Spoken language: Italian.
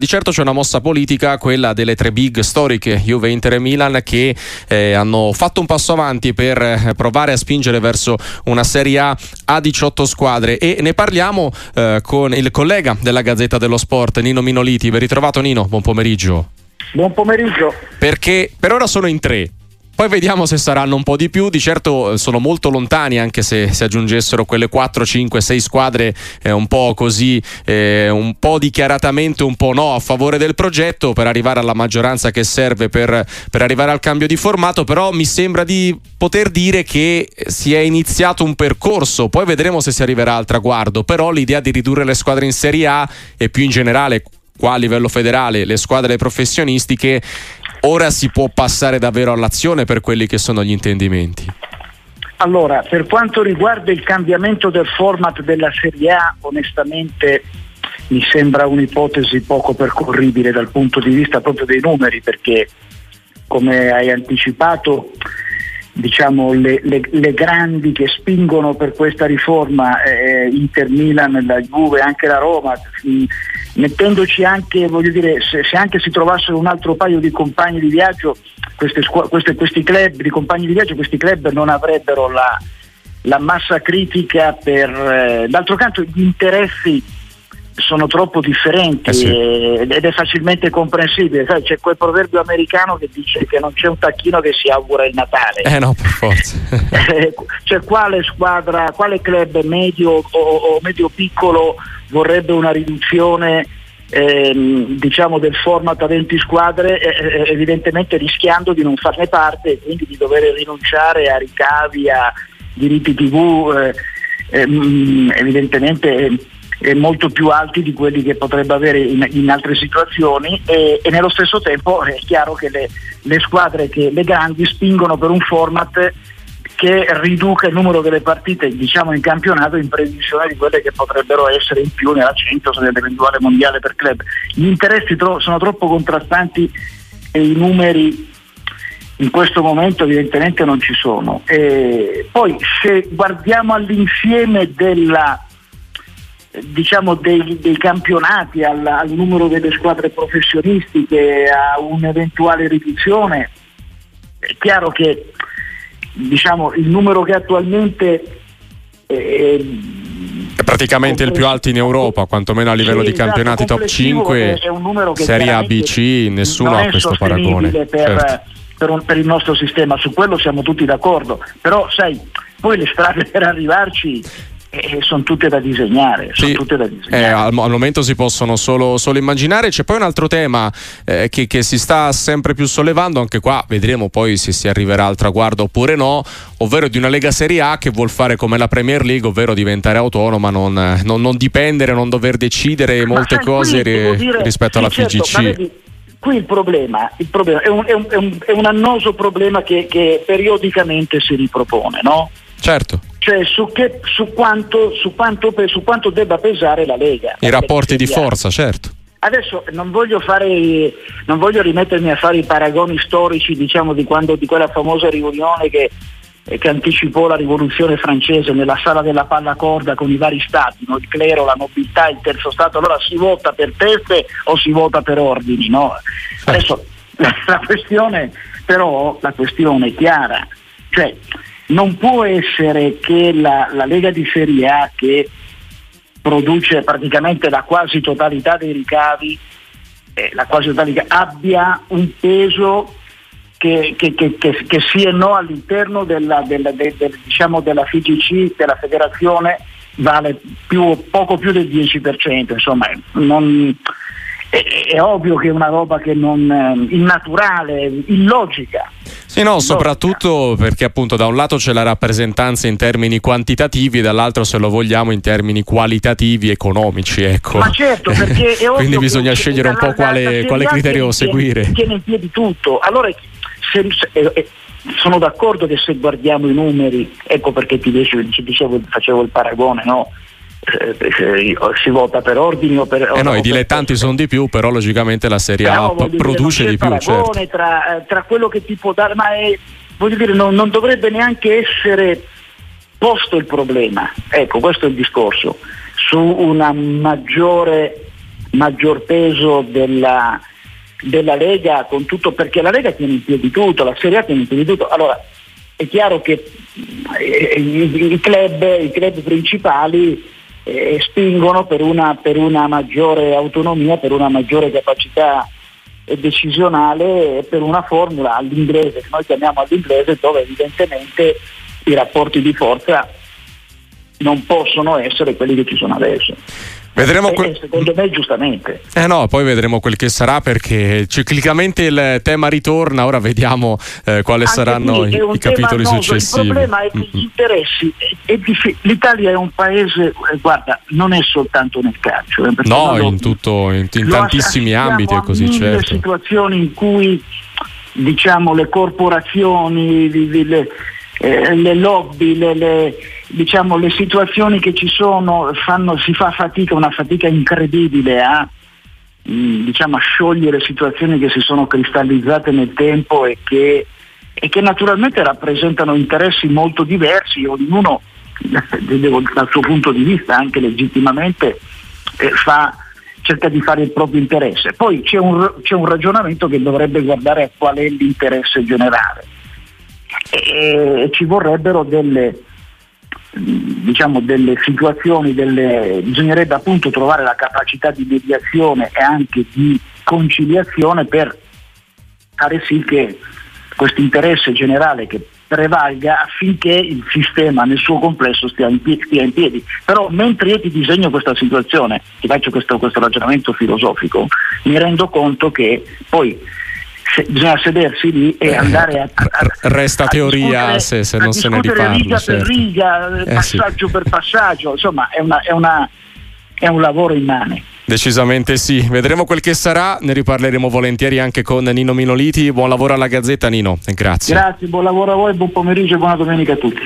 Di certo c'è una mossa politica, quella delle tre big storiche, Juve, Inter e Milan, che eh, hanno fatto un passo avanti per eh, provare a spingere verso una Serie A a 18 squadre e ne parliamo eh, con il collega della Gazzetta dello Sport, Nino Minoliti. Ben ritrovato Nino, buon pomeriggio. Buon pomeriggio. Perché per ora sono in tre, poi vediamo se saranno un po' di più, di certo eh, sono molto lontani anche se si aggiungessero quelle 4, 5, 6 squadre eh, un po' così, eh, un po' dichiaratamente un po' no a favore del progetto per arrivare alla maggioranza che serve per, per arrivare al cambio di formato, però mi sembra di poter dire che si è iniziato un percorso, poi vedremo se si arriverà al traguardo, però l'idea di ridurre le squadre in Serie A e più in generale qua a livello federale le squadre professionistiche ora si può passare davvero all'azione per quelli che sono gli intendimenti? Allora, per quanto riguarda il cambiamento del format della Serie A, onestamente mi sembra un'ipotesi poco percorribile dal punto di vista proprio dei numeri, perché come hai anticipato, diciamo, le, le, le grandi che spingono per questa riforma, eh, Inter Milan, la Juve, anche la Roma, mh, mettendoci anche, voglio dire, se, se, anche si trovassero un altro paio di compagni di viaggio, queste, queste, questi club di compagni di viaggio, questi club non avrebbero la, la massa critica per... Eh, d'altro canto gli interessi sono troppo differenti eh sì. ed è facilmente comprensibile. Sai, c'è quel proverbio americano che dice che non c'è un tacchino che si augura il Natale. Eh no, per forza. cioè quale squadra, quale club medio o, o medio piccolo vorrebbe una riduzione ehm, diciamo del format a 20 squadre eh, evidentemente rischiando di non farne parte e quindi di dover rinunciare a ricavi, a diritti tv eh, ehm, evidentemente eh, molto più alti di quelli che potrebbe avere in, in altre situazioni e, e, nello stesso tempo è chiaro che le, le squadre, che, le grandi spingono per un format che riduca il numero delle partite diciamo, in campionato in previsione di quelle che potrebbero essere in più nella Champions nell'eventuale mondiale per club. Gli interessi tro- sono troppo contrastanti e i numeri in questo momento evidentemente non ci sono. E poi se guardiamo all'insieme della, diciamo, dei, dei, campionati, al, al numero delle squadre professionistiche, a un'eventuale riduzione, è chiaro che diciamo, il numero che attualmente è, è praticamente il più alto in Europa, quantomeno a livello sì, di esatto, campionati top 5, Serie A, B, C, nessuno ha questo paragone. Per, certo. per, un, per il nostro sistema, su quello siamo tutti d'accordo, però sai, poi le strade per arrivarci eh, sono tutte da disegnare. Sì, tutte da disegnare. Eh, al, al, momento si possono solo, solo, immaginare. C'è poi un altro tema eh, che, che, si sta sempre più sollevando, anche qua vedremo poi se si arriverà al traguardo oppure no, ovvero di una Lega Serie A che vuol fare come la Premier League, ovvero diventare autonoma, non, non, non dipendere, non dover decidere molte sai, cose ri, dire, rispetto alla certo, FIGC. Vedi, qui il problema, il problema è, un, è, un, è, un, annoso problema che, che periodicamente si ripropone, no? Certo cioè su, che, su, quanto, su, quanto, su, quanto, debba pesare la Lega. I rapporti di forza, certo. Adesso non voglio, fare, non voglio, rimettermi a fare i paragoni storici diciamo, di, quando, di quella famosa riunione che, che, anticipò la rivoluzione francese nella sala della palla corda con i vari stati, no? il clero, la nobiltà, il terzo stato, allora si vota per teste o si vota per ordini. No? Adesso la, la, questione però la questione è chiara, cioè non può essere che la, la Lega di Serie A che produce praticamente la quasi totalità dei ricavi, eh, quasi totalità, abbia un peso che, che, che, che sì e no all'interno della, della, de, de, diciamo della FIGC, della federazione, vale più, poco più del 10%, insomma non, è, è, ovvio che è una roba che non, eh, innaturale, illogica. Sì, no, soprattutto perché appunto da un lato c'è la rappresentanza in termini quantitativi, dall'altro se lo vogliamo in termini qualitativi economici, ecco. Ma certo, perché è Quindi bisogna scegliere un po' quale, quale criterio seguire. Tiene in piedi tutto. Allora, se, se, eh, sono d'accordo che se guardiamo i numeri, ecco perché ti dicevo, facevo il paragone, no? Eh, eh, si vota per ordini o per... Eh no, i dilettanti sono di più, però logicamente la Serie A no, produce di più. Certo. Tra, eh, tra, quello che ti può dare, ma è, voglio dire, non, non, dovrebbe neanche essere posto il problema. Ecco, questo è il discorso, su una maggiore maggior peso della, della Lega con tutto perché la Lega tiene in piedi tutto, la Serie A tiene in piedi tutto. Allora è chiaro che i, i, club, i club principali eh, spingono per una, per una maggiore autonomia, per una maggiore capacità decisionale e per una formula all'inglese, che noi chiamiamo all'inglese, dove evidentemente i rapporti di forza non possono essere quelli che ci sono adesso. Vedremo que- secondo me giustamente. Eh no, poi vedremo quel che sarà perché ciclicamente il tema ritorna, ora vediamo eh, quali Anche saranno i, i capitoli annoso. successivi. Il problema è che gli interessi, è, dif- l'Italia è un paese, eh, guarda, non è soltanto nel calcio. Eh, no, in, tutto, in, in tantissimi ambiti è così, certo. situazioni in cui diciamo le corporazioni, le, eh, le lobby, le, le, diciamo, le, situazioni che ci sono, fanno, si fa fatica, una fatica incredibile a, mm, diciamo, a sciogliere situazioni che si sono cristallizzate nel tempo e che, e che naturalmente rappresentano interessi molto diversi, ognuno dal suo punto di vista anche legittimamente eh, fa, cerca di fare il proprio interesse. Poi c'è un, c'è un ragionamento che dovrebbe guardare a qual è l'interesse generale e ci vorrebbero delle, diciamo, delle situazioni, delle, bisognerebbe appunto trovare la capacità di mediazione e anche di conciliazione per fare sì che questo interesse generale che prevalga affinché il sistema nel suo complesso stia in, piedi, stia in piedi. Però mentre io ti disegno questa situazione, ti faccio questo, questo ragionamento filosofico, mi rendo conto che poi se, bisogna sedersi lì e eh, andare a, a, a resta a teoria se, se non se ne riparla riga certo. per riga eh, passaggio sì. per passaggio insomma è, una, è, una, è un lavoro immane Decisamente sì, vedremo quel che sarà, ne riparleremo volentieri anche con Nino Minoliti. Buon lavoro alla Gazzetta Nino, grazie. Grazie, buon lavoro a voi, buon pomeriggio e buona domenica a tutti.